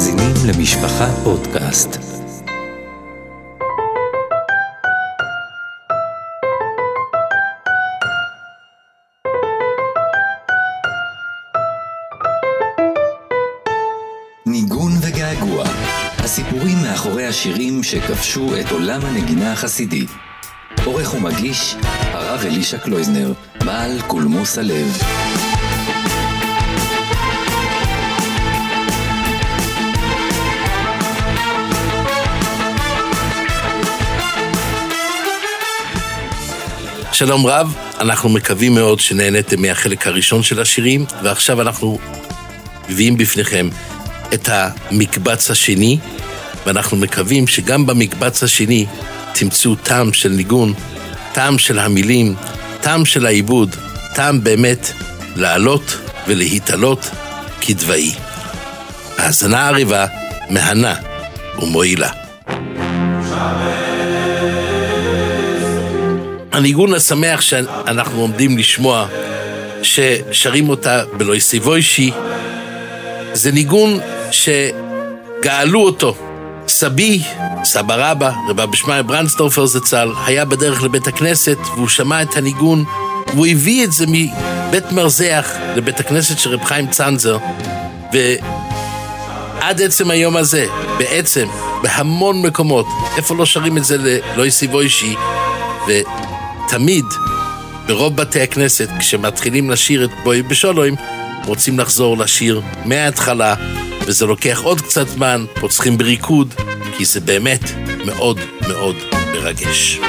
מאזינים למשפחה פודקאסט. ניגון וגעגוע, הסיפורים מאחורי השירים שכבשו את עולם הנגינה החסידי. עורך ומגיש, הרב אלישע קלויזנר, בעל קולמוס הלב. שלום רב, אנחנו מקווים מאוד שנהניתם מהחלק הראשון של השירים, ועכשיו אנחנו מביאים בפניכם את המקבץ השני, ואנחנו מקווים שגם במקבץ השני תמצאו טעם של ניגון, טעם של המילים, טעם של העיבוד, טעם באמת לעלות ולהתעלות כדבעי. האזנה עריבה, מהנה ומועילה. הניגון השמח שאנחנו עומדים לשמוע, ששרים אותה בלוי סיבוישי, זה ניגון שגאלו אותו. סבי, סבא רבא, רבא בשמעיה ברנדסטורפר זצ"ל, היה בדרך לבית הכנסת והוא שמע את הניגון. והוא הביא את זה מבית מרזח לבית הכנסת של רב חיים צנזר. ועד עצם היום הזה, בעצם, בהמון מקומות, איפה לא שרים את זה ללוי סיבוישי ותמיד, ברוב בתי הכנסת, כשמתחילים לשיר את בואי בשולוים, רוצים לחזור לשיר מההתחלה, וזה לוקח עוד קצת זמן, פה צריכים בריקוד, כי זה באמת מאוד מאוד מרגש.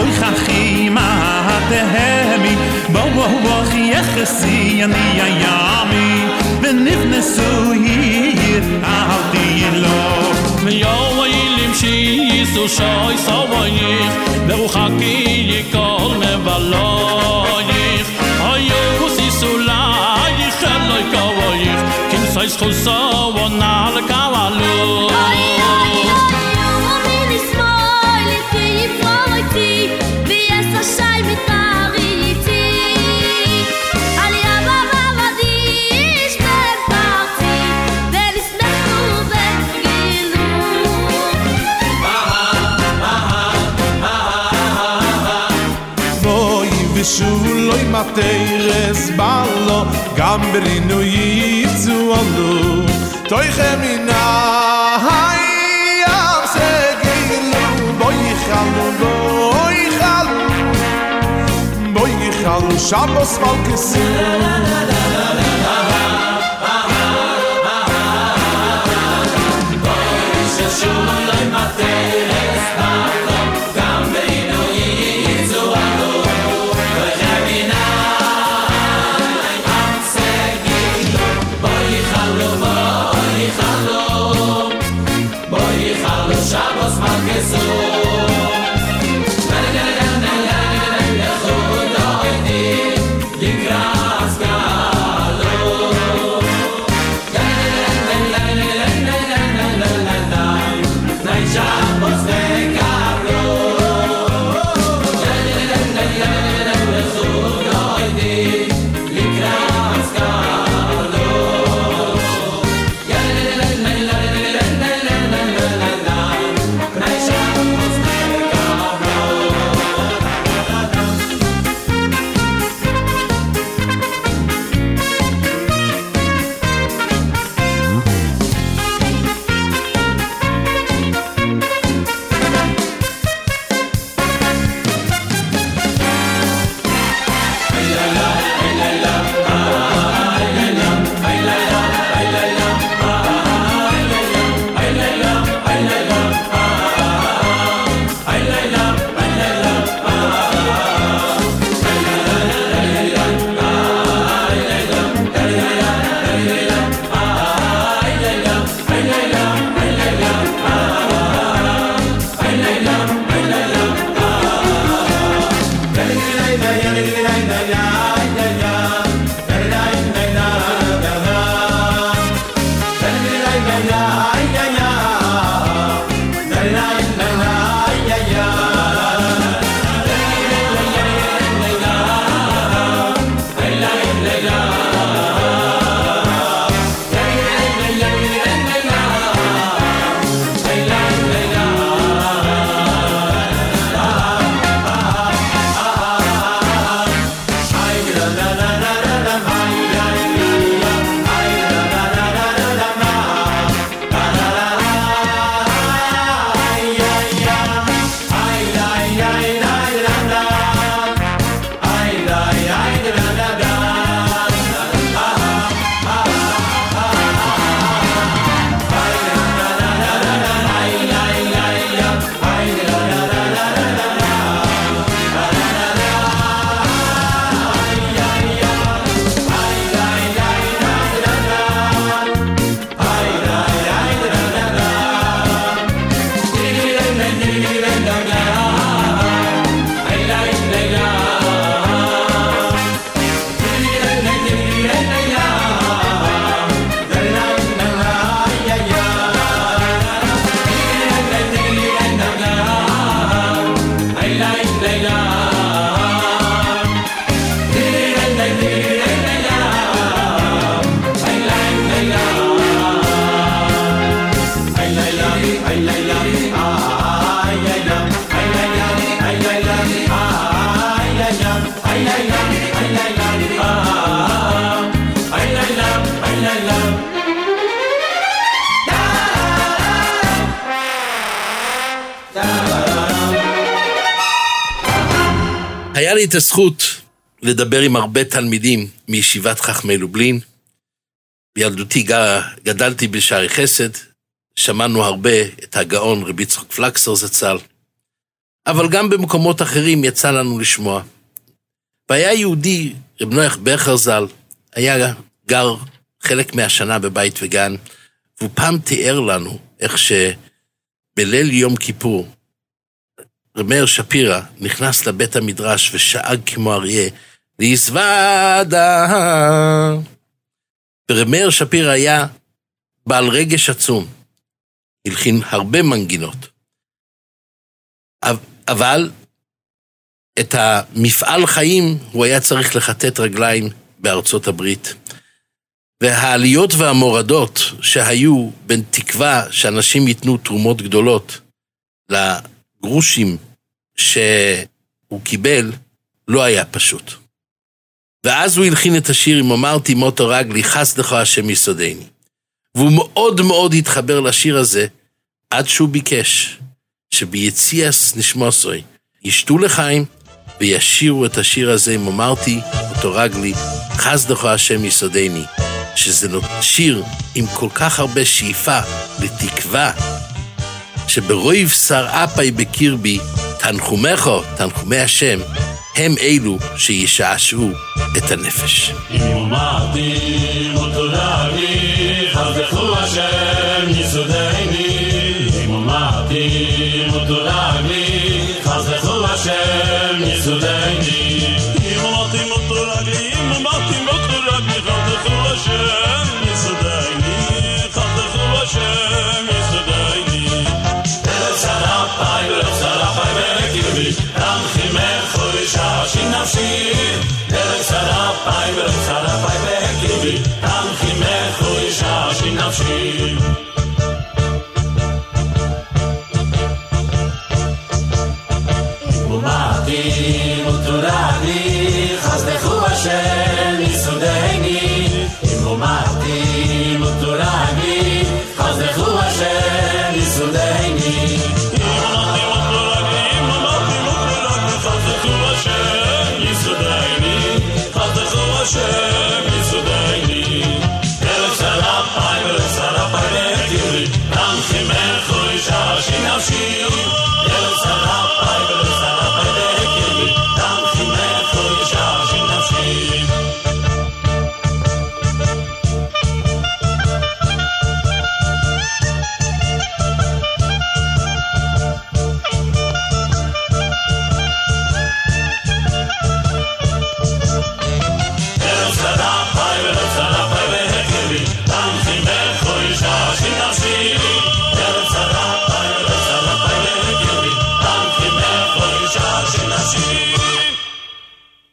doy khakhima tehemi bo bo bo khiyakh si ani ayami ve nifne su hi al di lo me yo ilim shi su shoy so vayni ve u khakhi kol ne valoy ayo si so la khaloy kaway kim sai so wa na la kawalu שולי מטיירס בלו גם ברינו יצו עלו תוי לי את הזכות לדבר עם הרבה תלמידים מישיבת חכמי לובלין. בילדותי גדלתי בשערי חסד, שמענו הרבה את הגאון רבי יצחק פלקסר זצ"ל, אבל גם במקומות אחרים יצא לנו לשמוע. והיה יהודי, רב נויח בכר ז"ל, היה גר חלק מהשנה בבית וגן, והוא פעם תיאר לנו איך שבליל יום כיפור, רב שפירא נכנס לבית המדרש ושאג כמו אריה, ליסוודה. ורב שפירא היה בעל רגש עצום, הלחין הרבה מנגינות. אבל את המפעל חיים הוא היה צריך לכתת רגליים בארצות הברית. והעליות והמורדות שהיו בין תקווה שאנשים ייתנו תרומות גדולות לגרושים שהוא קיבל, לא היה פשוט. ואז הוא הלחין את השיר אם אמרתי מוטו רגלי, חס לך השם יסודני. והוא מאוד מאוד התחבר לשיר הזה, עד שהוא ביקש שביציאס נשמוסוי ישתו לחיים וישירו את השיר הזה אם אמרתי מוטו רגלי, חס לך השם יסודני. שזה שיר עם כל כך הרבה שאיפה לתקווה, שברויב שר אפי בקרבי, תנחומךו, תנחומי השם, הם אלו שישעשעו את הנפש. אם אמרתי ותודה לי, חזקו השם pra.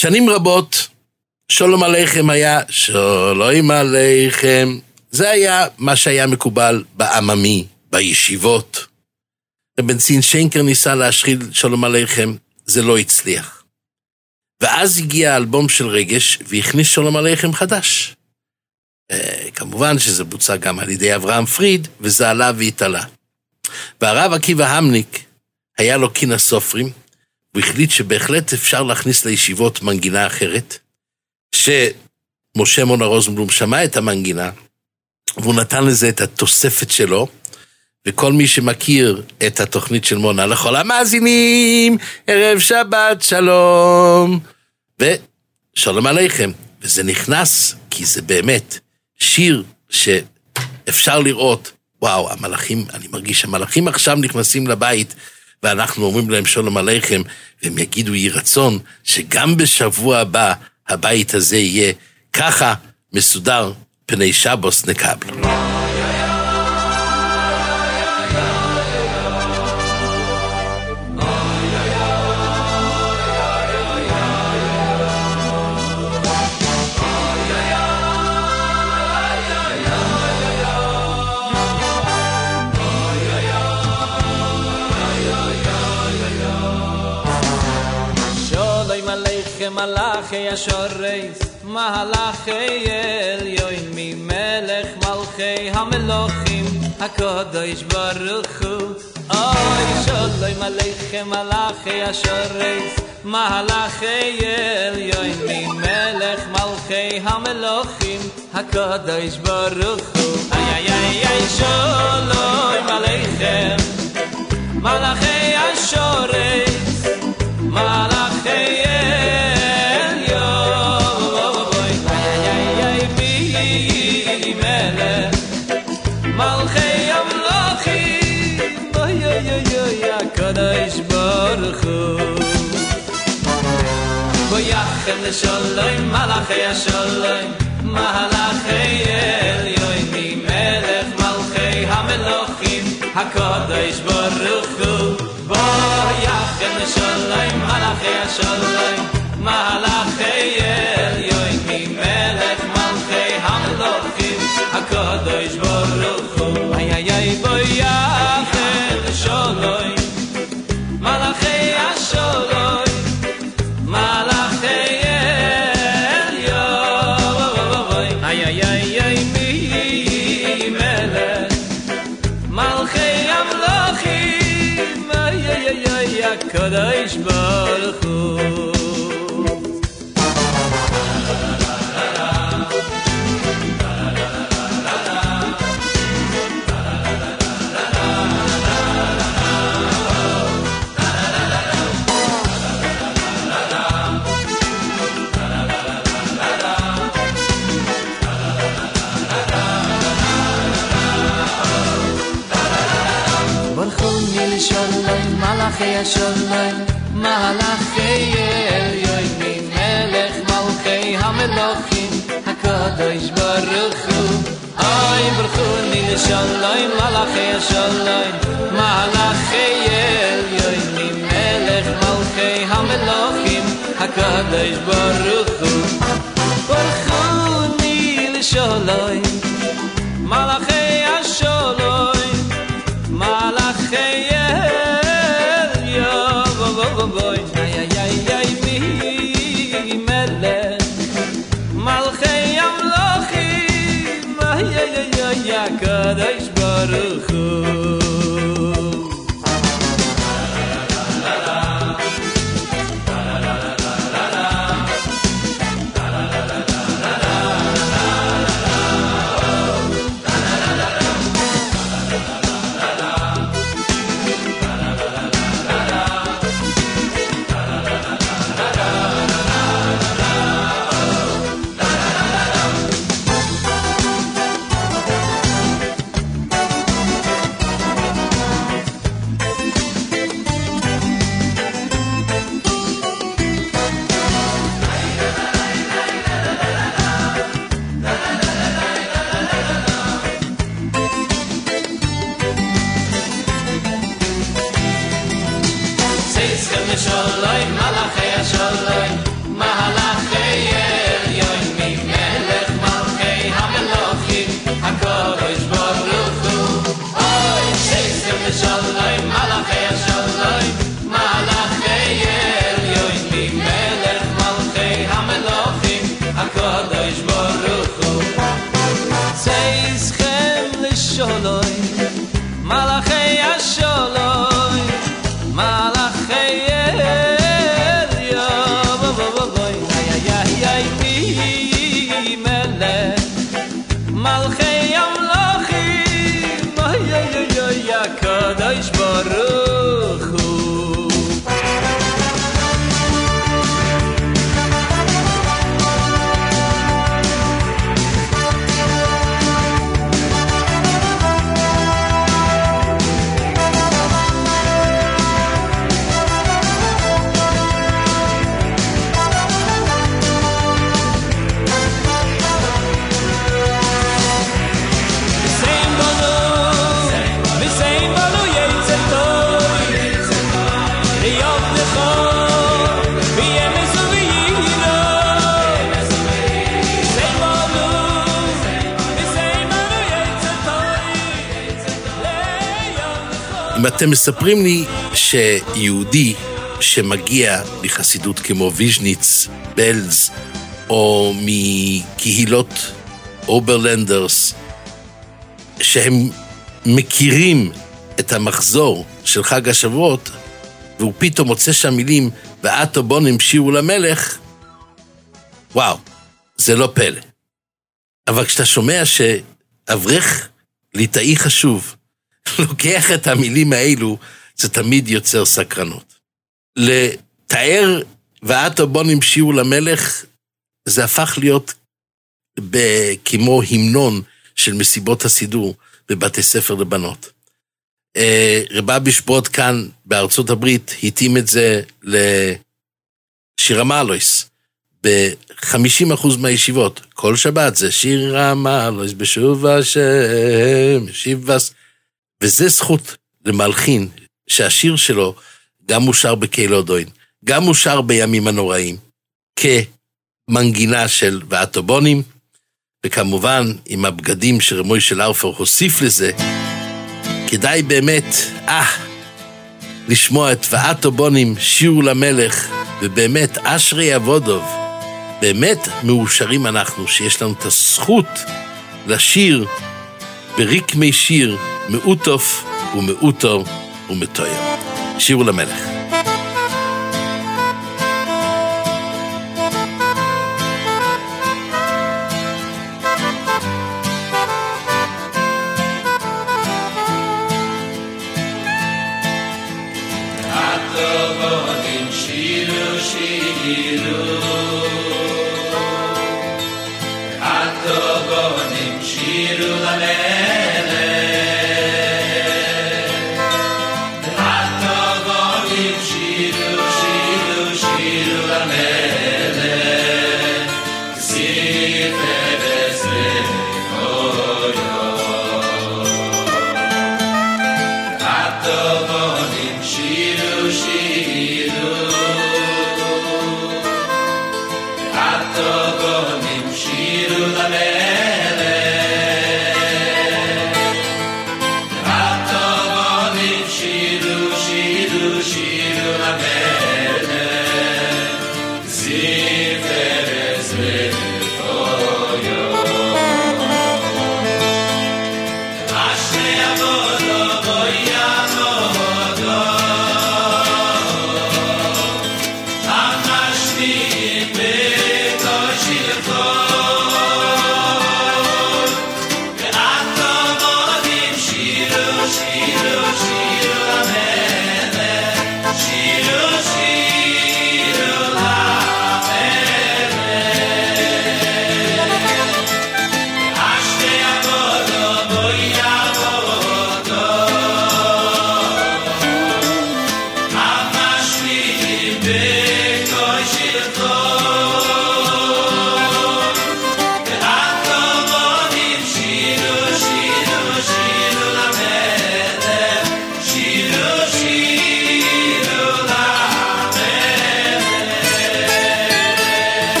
שנים רבות, שלום עליכם היה שלום עליכם. זה היה מה שהיה מקובל בעממי, בישיבות. ובנצין שיינקר ניסה להשחיל שלום עליכם, זה לא הצליח. ואז הגיע האלבום של רגש והכניס שלום עליכם חדש. אה, כמובן שזה בוצע גם על ידי אברהם פריד, וזה עלה והתעלה. והרב עקיבא המניק, היה לו קינה סופרים, הוא החליט שבהחלט אפשר להכניס לישיבות מנגינה אחרת, שמשה מונה רוזנבלום שמע את המנגינה, והוא נתן לזה את התוספת שלו, וכל מי שמכיר את התוכנית של מונה לכל המאזינים, ערב שבת שלום, ושלום עליכם. וזה נכנס, כי זה באמת שיר שאפשר לראות, וואו, המלאכים, אני מרגיש שהמלאכים עכשיו נכנסים לבית, ואנחנו אומרים להם שלום עליכם, והם יגידו יהי רצון שגם בשבוע הבא הבית הזה יהיה ככה מסודר פני שבוס נקבל. מהלך אייל יוין מי מלך מלכי המלוכים הקודש ברוך הוא. אוי שולוי מלך מלך השורץ. מהלכי אייל ממלך מלכי המלוכים הקודש ברוך הוא. איי איי איי איי שולוי מלך מלך השורץ. מלך אייל. ויחם לשלום מלאכי השלום מלאכי עליון ממלך מלכי המלוכים הקדוש ברוך הוא. ויחם לשלום מלאכי השלום מלאכי עליון ממלך מלכי המלוכים הקדוש ברוך הקדוש ברוך הוא ya sholmay malach yel yoy min melech malchei hamelochim hakadosh baruch hu ay baruch min sholmay malach ya sholmay malach yel yoy min melech malchei hamelochim hakadosh baruch hu baruch min אתם מספרים לי שיהודי שמגיע מחסידות כמו ויז'ניץ, בלז, או מקהילות אוברלנדרס, שהם מכירים את המחזור של חג השבועות, והוא פתאום מוצא שם מילים ואתו בון המשירו למלך, וואו, זה לא פלא. אבל כשאתה שומע שאברך ליטאי חשוב לוקח את המילים האלו, זה תמיד יוצר סקרנות. לתאר ואתו בון המשירו למלך, זה הפך להיות כמו המנון של מסיבות הסידור בבתי ספר לבנות. אה, רב אבישבוט כאן בארצות הברית התאים את זה לשיר המעלויס. ב-50% מהישיבות, כל שבת זה שיר המעלויס בשוב השם, שיבס. וזה זכות למלחין שהשיר שלו גם מושר בקהילודוין, גם מושר בימים הנוראים, כמנגינה של ואטובונים, וכמובן עם הבגדים שרמוי של ארפר הוסיף לזה, כדאי באמת, אה, לשמוע את ואטובונים, שיעור למלך, ובאמת, אשרי אבודוב. באמת מאושרים אנחנו שיש לנו את הזכות לשיר בריקמי שיר מאוטוף ומאוטו ומטויר. שירו למלך.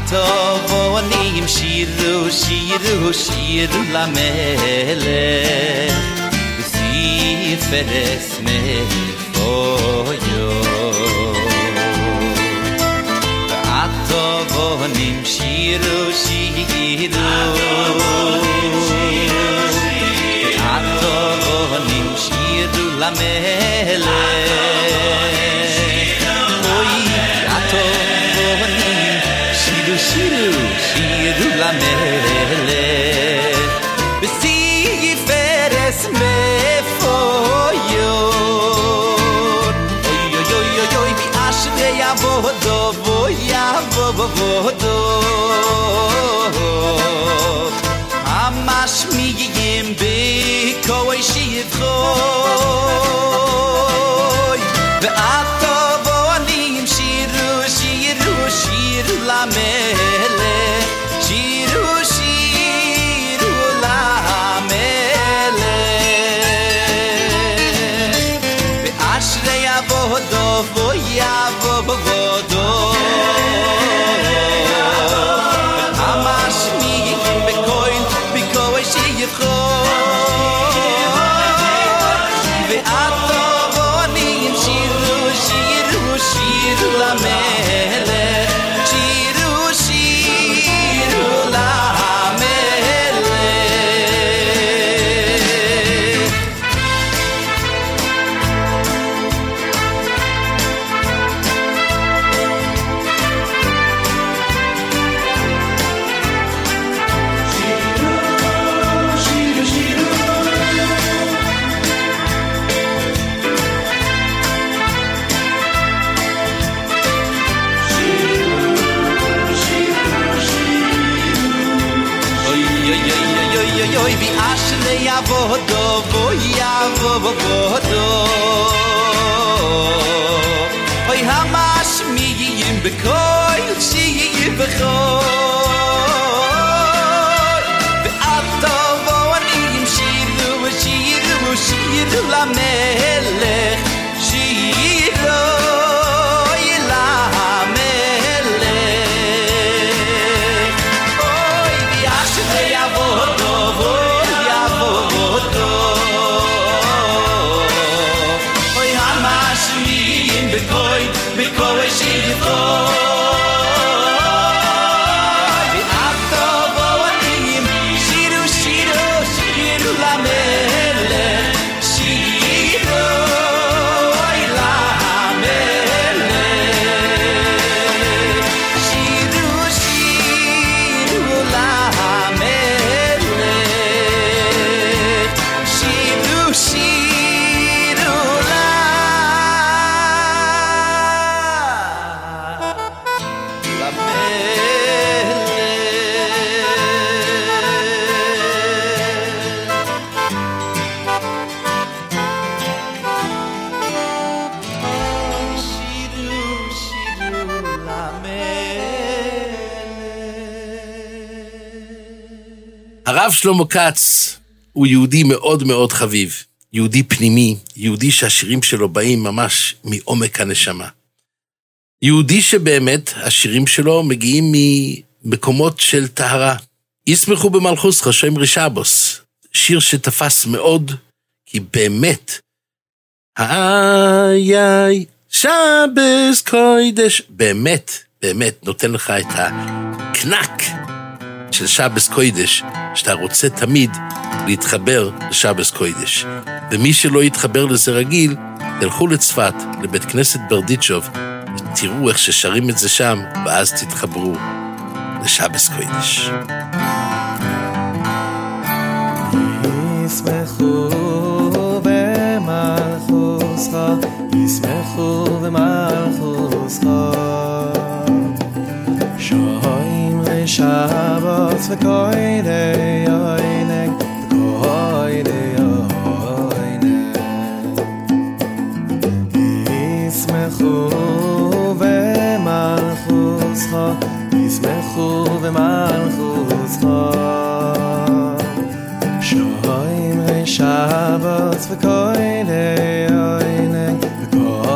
Ato vo anim shiru shiru shiru la mele. Sif peres me fo yo Ato vo anim shiru shiru. Ato anim shiru la mele. שלמה כץ הוא יהודי מאוד מאוד חביב, יהודי פנימי, יהודי שהשירים שלו באים ממש מעומק הנשמה. יהודי שבאמת השירים שלו מגיעים ממקומות של טהרה. ישמחו במלכוס חשם רישבוס, שיר שתפס מאוד, כי באמת, איי איי, שבס קוידש, באמת, באמת נותן לך את הקנק של שבס קוידש, שאתה רוצה תמיד להתחבר לשבס קוידש. ומי שלא יתחבר לזה רגיל, תלכו לצפת, לבית כנסת ברדיצ'וב, ותראו איך ששרים את זה שם, ואז תתחברו לשבס קוידש. ישמחו במלכוסך, ישמחו במלכוסך. שוין רשבות וקוידי עוינג, וקוידי עוינג. ישמחו במלכוסך, ישמחו במלכוסך. שוין רשבות וקוידי עוינג, וקוידי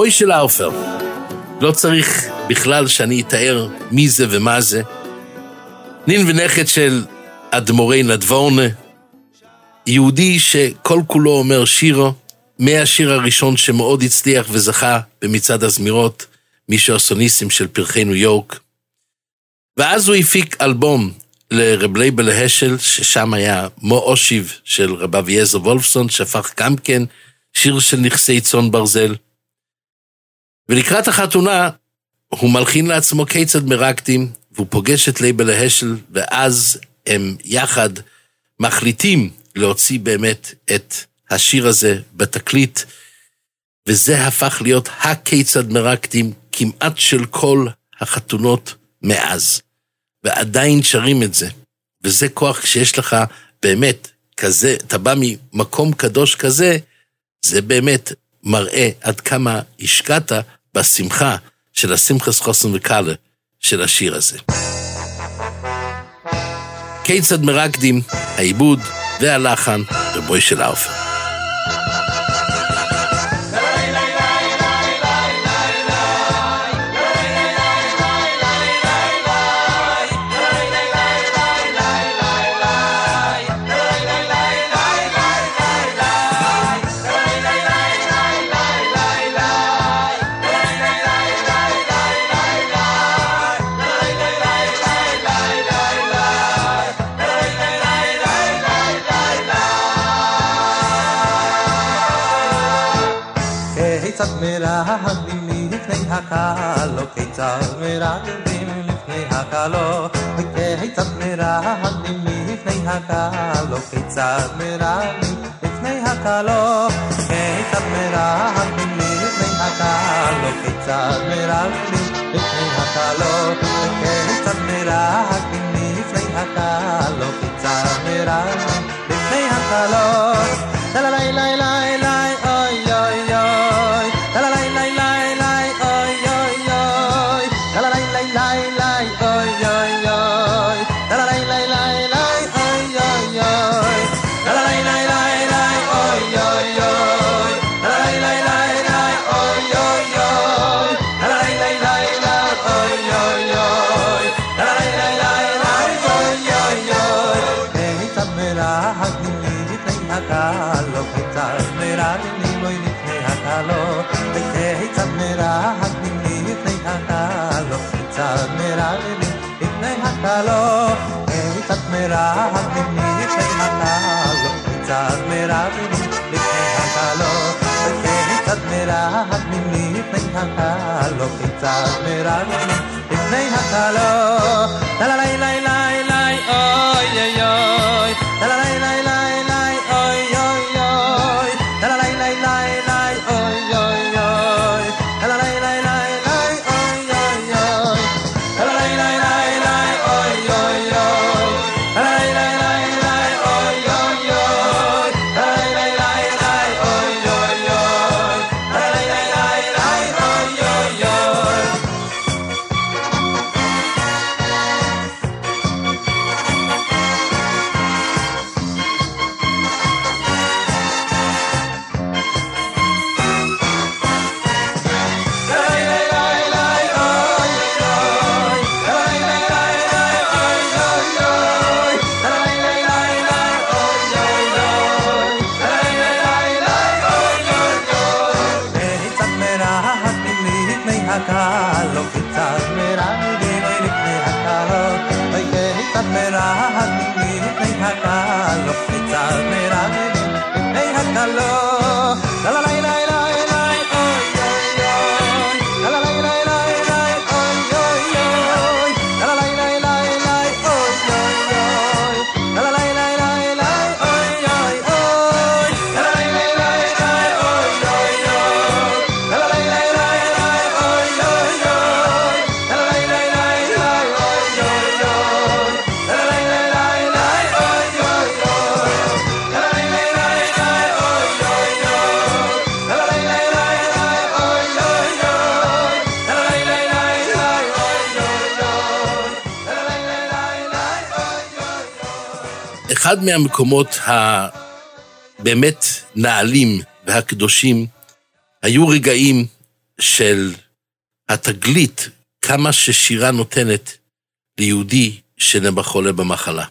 ומוישה לאופר. לא צריך בכלל שאני אתאר מי זה ומה זה. נין ונכד של אדמו"רי נדבורנה, יהודי שכל כולו אומר שירה, מהשיר הראשון שמאוד הצליח וזכה במצעד הזמירות, מי שעשה ניסים של פרחי ניו יורק. ואז הוא הפיק אלבום לרב לייבל השל, ששם היה מה אשיב של רב אביעזר וולפסון, שהפך גם כן שיר של נכסי צאן ברזל. ולקראת החתונה, הוא מלחין לעצמו כיצד מרקטים, והוא פוגש את לייבל השל, ואז הם יחד מחליטים להוציא באמת את השיר הזה בתקליט, וזה הפך להיות הכיצד מרקטים כמעט של כל החתונות מאז. ועדיין שרים את זה. וזה כוח כשיש לך באמת כזה, אתה בא ממקום קדוש כזה, זה באמת מראה עד כמה השקעת בשמחה של השמחס חוסן וקאלה של השיר הזה. כיצד מרקדים, העיבוד והלחן רבוי של לפני הקלו, וכיצד מרקדים לפני הקלו, כיצד מרקדים לפני הקלו, כיצד מרקדים לפני הקלו, כיצד מרקדים לפני הקלו, וכיצד מרקדים לפני הקלו, כיצד מרקדים לפני הקלו, לה לה לה לה לא כיצד מרעננים לוי לפני הקלו, וכיצד מרעננים לפני הקלו, כיצד מרעננים לפני הקלו, כיצד מרעננים לפני הקלו, כיצד מרעננים לפני הקלו, וכיצד מרעננים לפני הקלו, כיצד מרעננים לפני הקלו, לה לה לה לה לה אוי אוי אוי אחד מהמקומות הבאמת נעלים והקדושים היו רגעים של התגלית, כמה ששירה נותנת ליהודי שנבע חולה במחלה.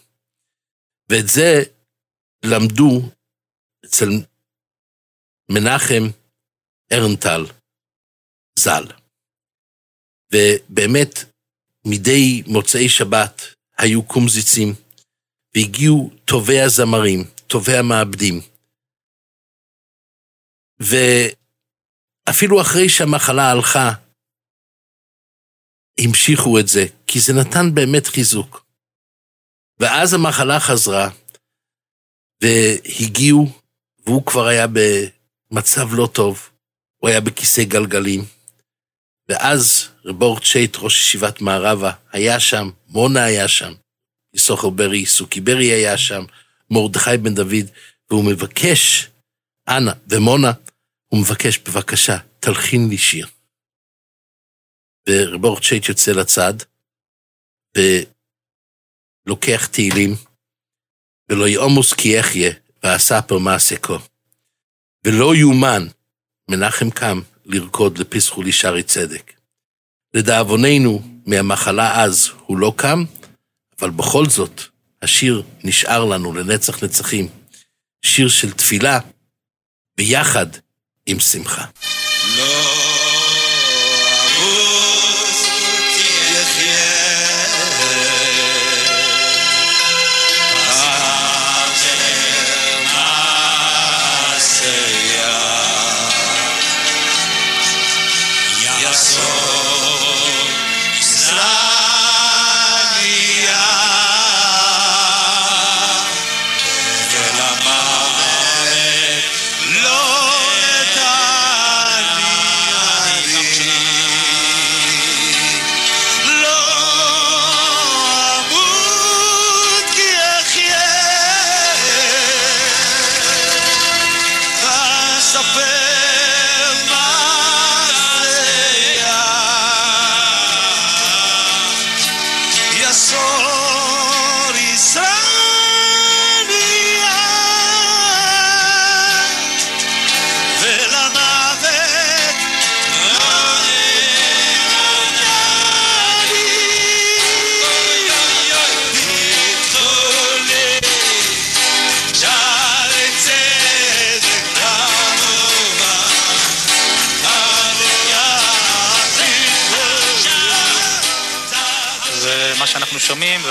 ואת זה למדו אצל מנחם ארנטל ז"ל. ובאמת, מדי מוצאי שבת היו קומזיצים, והגיעו טובי הזמרים, טובי המעבדים. ואפילו אחרי שהמחלה הלכה, המשיכו את זה, כי זה נתן באמת חיזוק. ואז המחלה חזרה, והגיעו, והוא כבר היה במצב לא טוב, הוא היה בכיסא גלגלים. ואז רבורט שייט, ראש ישיבת מערבה, היה שם, מונה היה שם, יסוכר ברי, סוכי ברי היה שם, מרדכי בן דוד, והוא מבקש, אנא, ומונה, הוא מבקש, בבקשה, תלחין לי שיר. ורבורט שייט יוצא לצד, ולוקח תהילים, ולא יעמוס כי אחיה, ואספר מעסקו. ולא יאומן, מנחם קם לרקוד לפסחו לי שערי צדק. לדאבוננו, מהמחלה אז הוא לא קם, אבל בכל זאת, השיר נשאר לנו לנצח נצחים. שיר של תפילה, ביחד עם שמחה. ומה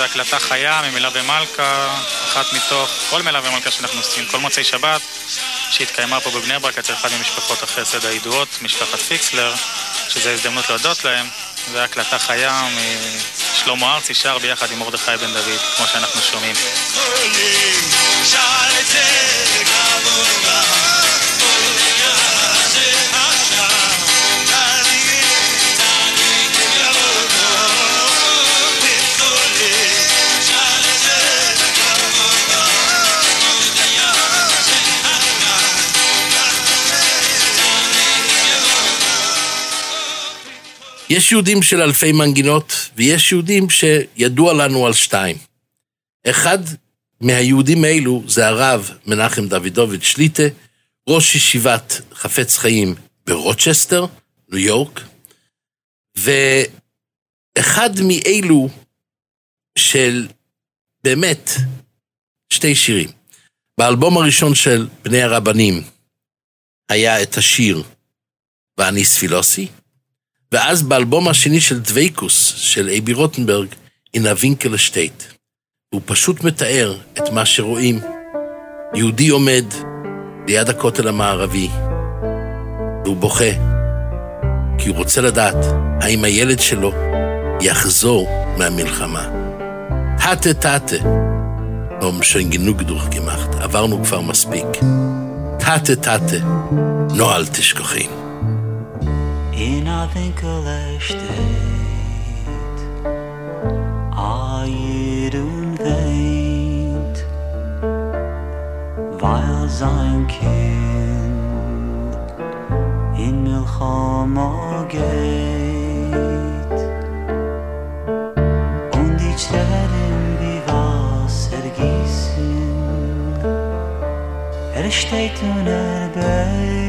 הקלטה חיה ממלווה מלכה, אחת מתוך כל מלווה מלכה שאנחנו עושים, כל מוצאי שבת, שהתקיימה פה בבני ברק אצל אחת ממשפחות החסד הידועות, משפחת פיקסלר, שזו הזדמנות להודות להם. זו הקלטה חיה משלמה ארצי שר ביחד עם מרדכי בן דוד, כמו שאנחנו שומעים. יש יהודים של אלפי מנגינות, ויש יהודים שידוע לנו על שתיים. אחד מהיהודים האלו זה הרב מנחם דוידוביץ' שליטה, ראש ישיבת חפץ חיים ברוצ'סטר, ניו יורק, ואחד מאלו של באמת שתי שירים. באלבום הראשון של בני הרבנים היה את השיר ואני ספילוסי, ואז באלבום השני של דוויקוס, של אייבי רוטנברג, In a Winkel State. הוא פשוט מתאר את מה שרואים. יהודי עומד ליד הכותל המערבי, והוא בוכה, כי הוא רוצה לדעת האם הילד שלו יחזור מהמלחמה. טאטה טאטה, נום שנגנוג דוך גמחת, עברנו כבר מספיק. טאטה טאטה, נועל תשכחין. In a winkel steht a jeden weint weil sein Kind in Milchama geht. Und die Tränen wie Wasser gießen er steht und er beit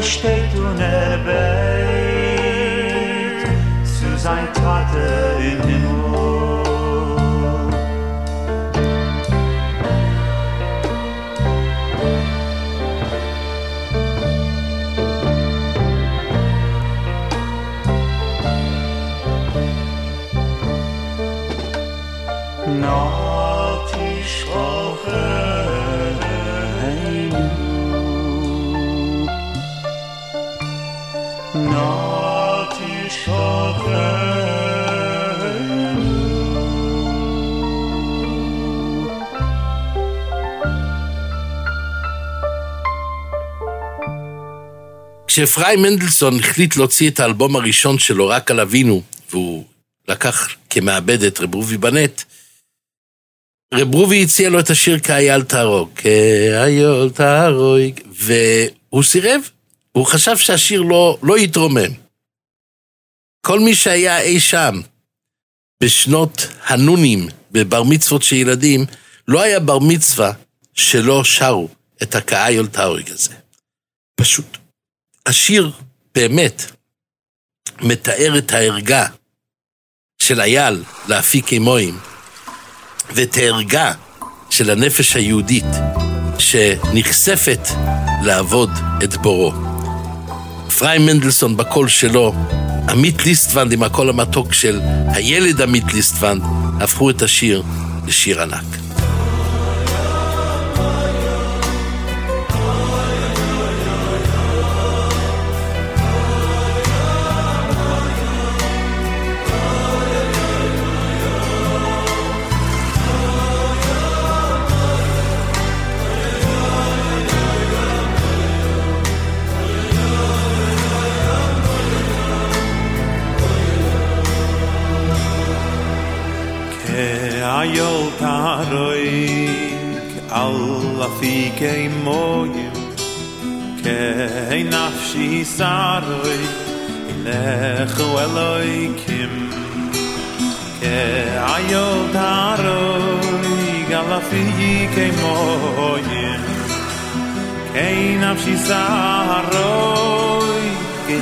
Güneşte tünebe כשאפרים מנדלסון החליט להוציא את האלבום הראשון שלו, רק על אבינו, והוא לקח כמעבד את רב רובי בנט, רב רובי הציע לו את השיר כאייל תהרוג, כאייל תהרוג, והוא סירב. הוא חשב שהשיר לא, לא יתרומם. כל מי שהיה אי שם בשנות הנונים, בבר מצוות של ילדים, לא היה בר מצווה שלא שרו את הכאייל תערוג הזה. פשוט. השיר באמת מתאר את הערגה של אייל לאפיקי מים, ואת הערגה של הנפש היהודית שנכספת לעבוד את בורא. אפרים מנדלסון בקול שלו, עמית ליסטוונד עם הקול המתוק של הילד עמית ליסטוונד, הפכו את השיר לשיר ענק. sarui ne khwaloi kim ke ayo darui gala fiji ke moye ke na psi sarui ke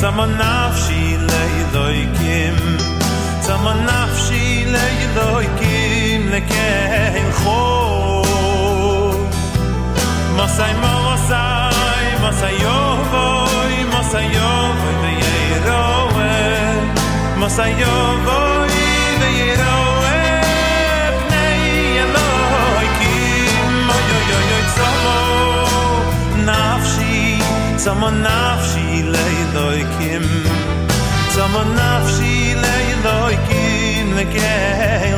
Zaman nafshi leidoikim Zaman nafshi leidoikim Lekein chol. Masai mo masai Masai yovoi Masai yovoi Veyeroe Masai yovoi Veyeroe Pnei eloikim Oy oy oy oy Zaman nafshi Zaman nafshi loikim zama nafshi le loikim le kein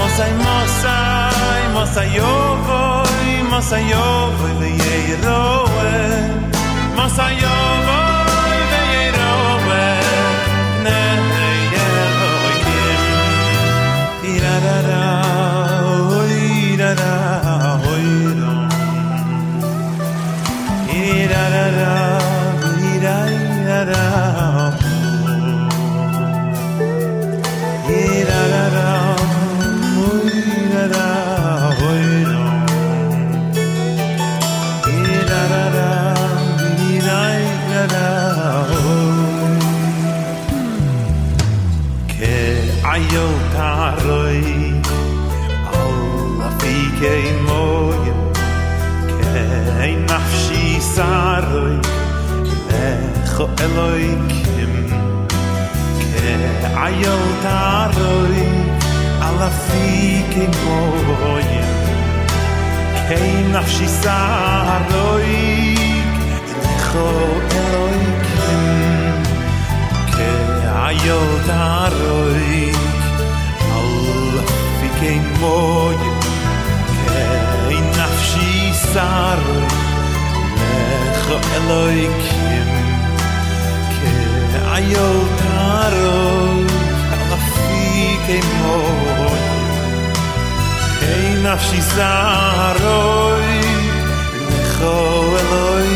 Mosai mosay mosay mosay mosai mosay yovo le yelo mosay yovo eloi ke ayol taroi ala fi ke ke nafshi saroi lecho eloi ke ayol taroi ala fi ke ke nafshi saroi lecho eloi ayo taro ala fi ke mo ei zaroi ni kho eloi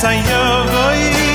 סייער גוי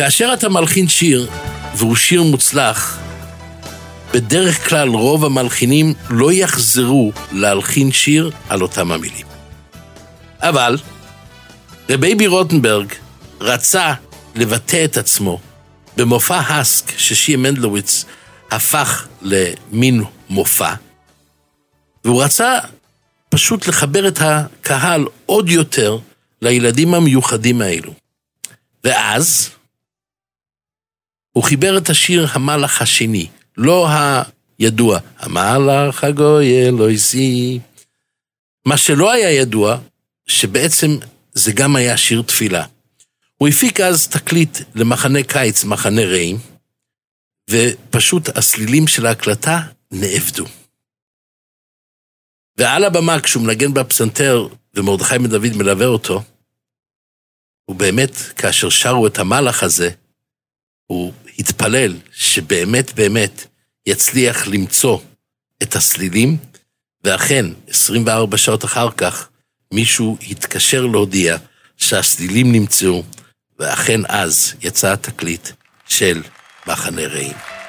כאשר אתה מלחין שיר, והוא שיר מוצלח, בדרך כלל רוב המלחינים לא יחזרו להלחין שיר על אותם המילים. אבל רבי רוטנברג רצה לבטא את עצמו במופע האסק ששיה מנדלוויץ הפך למין מופע, והוא רצה פשוט לחבר את הקהל עוד יותר לילדים המיוחדים האלו. ואז הוא חיבר את השיר המלאך השני, לא הידוע, המלאך הגוי אלוהיסי. מה שלא היה ידוע, שבעצם זה גם היה שיר תפילה. הוא הפיק אז תקליט למחנה קיץ, מחנה רעים, ופשוט הסלילים של ההקלטה נאבדו. ועל הבמה, כשהוא מנגן בפסנתר, ומרדכי בן דוד מלווה אותו, הוא באמת, כאשר שרו את המלאך הזה, הוא התפלל שבאמת באמת יצליח למצוא את הסלילים, ואכן, 24 שעות אחר כך, מישהו התקשר להודיע שהסלילים נמצאו, ואכן אז יצא התקליט של מחנה רעים.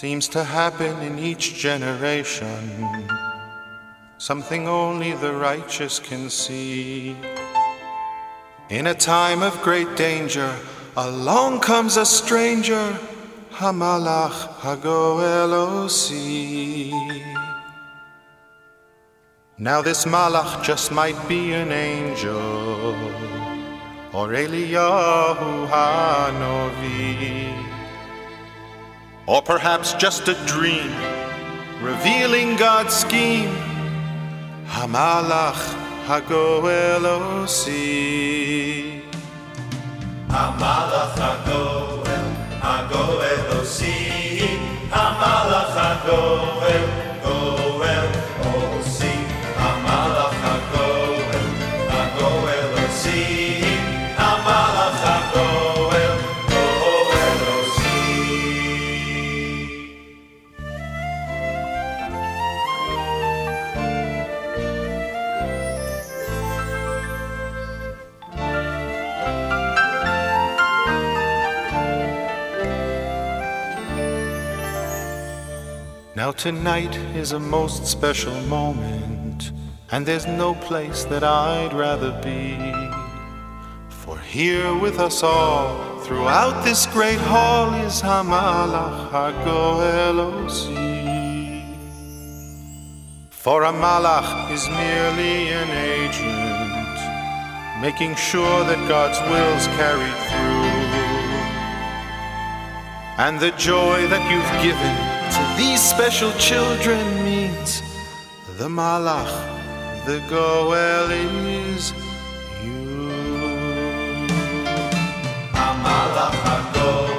Seems to happen in each generation. Something only the righteous can see. In a time of great danger, along comes a stranger, Hamalach Hagoel. Now this malach just might be an angel, or Eliyahu Hanovi or perhaps just a dream revealing God's scheme. Hamalach Hago Elosi. Hamalach Hago El Hago Hamalach Hagoel. Tonight is a most special moment, and there's no place that I'd rather be. For here with us all, throughout this great hall, is Hamalach Hagoel Osi. For a malach is merely an agent, making sure that God's will's carried through. And the joy that you've given to these special children means the Malach, the Goel is Amalach HaGoel,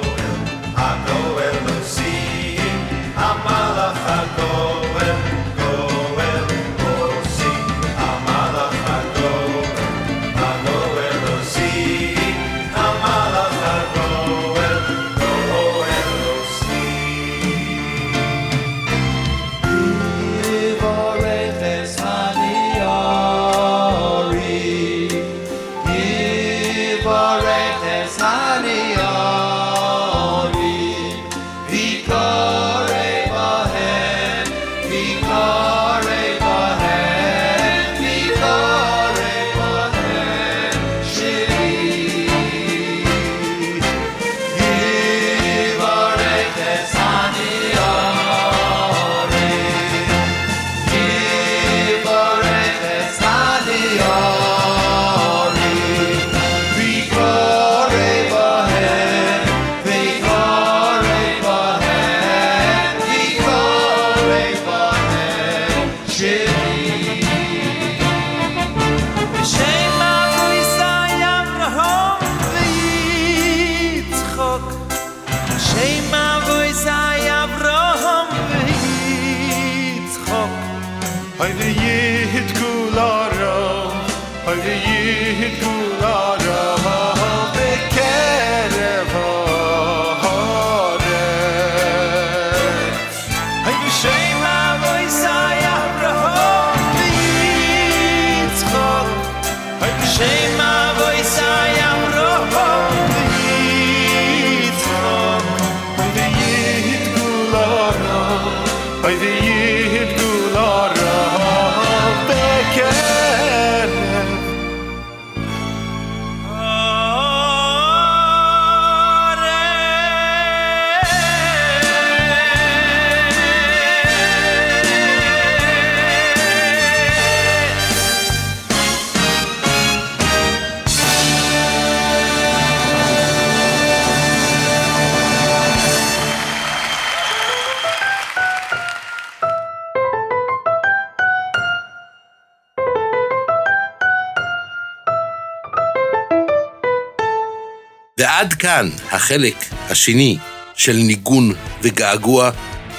ועד כאן החלק השני של ניגון וגעגוע.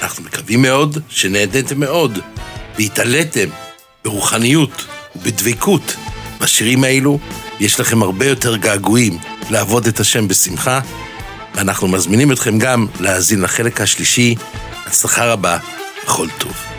אנחנו מקווים מאוד שנהניתם מאוד והתעליתם ברוחניות ובדבקות בשירים האלו. יש לכם הרבה יותר געגועים לעבוד את השם בשמחה, ואנחנו מזמינים אתכם גם להאזין לחלק השלישי. הצלחה רבה, בכל טוב.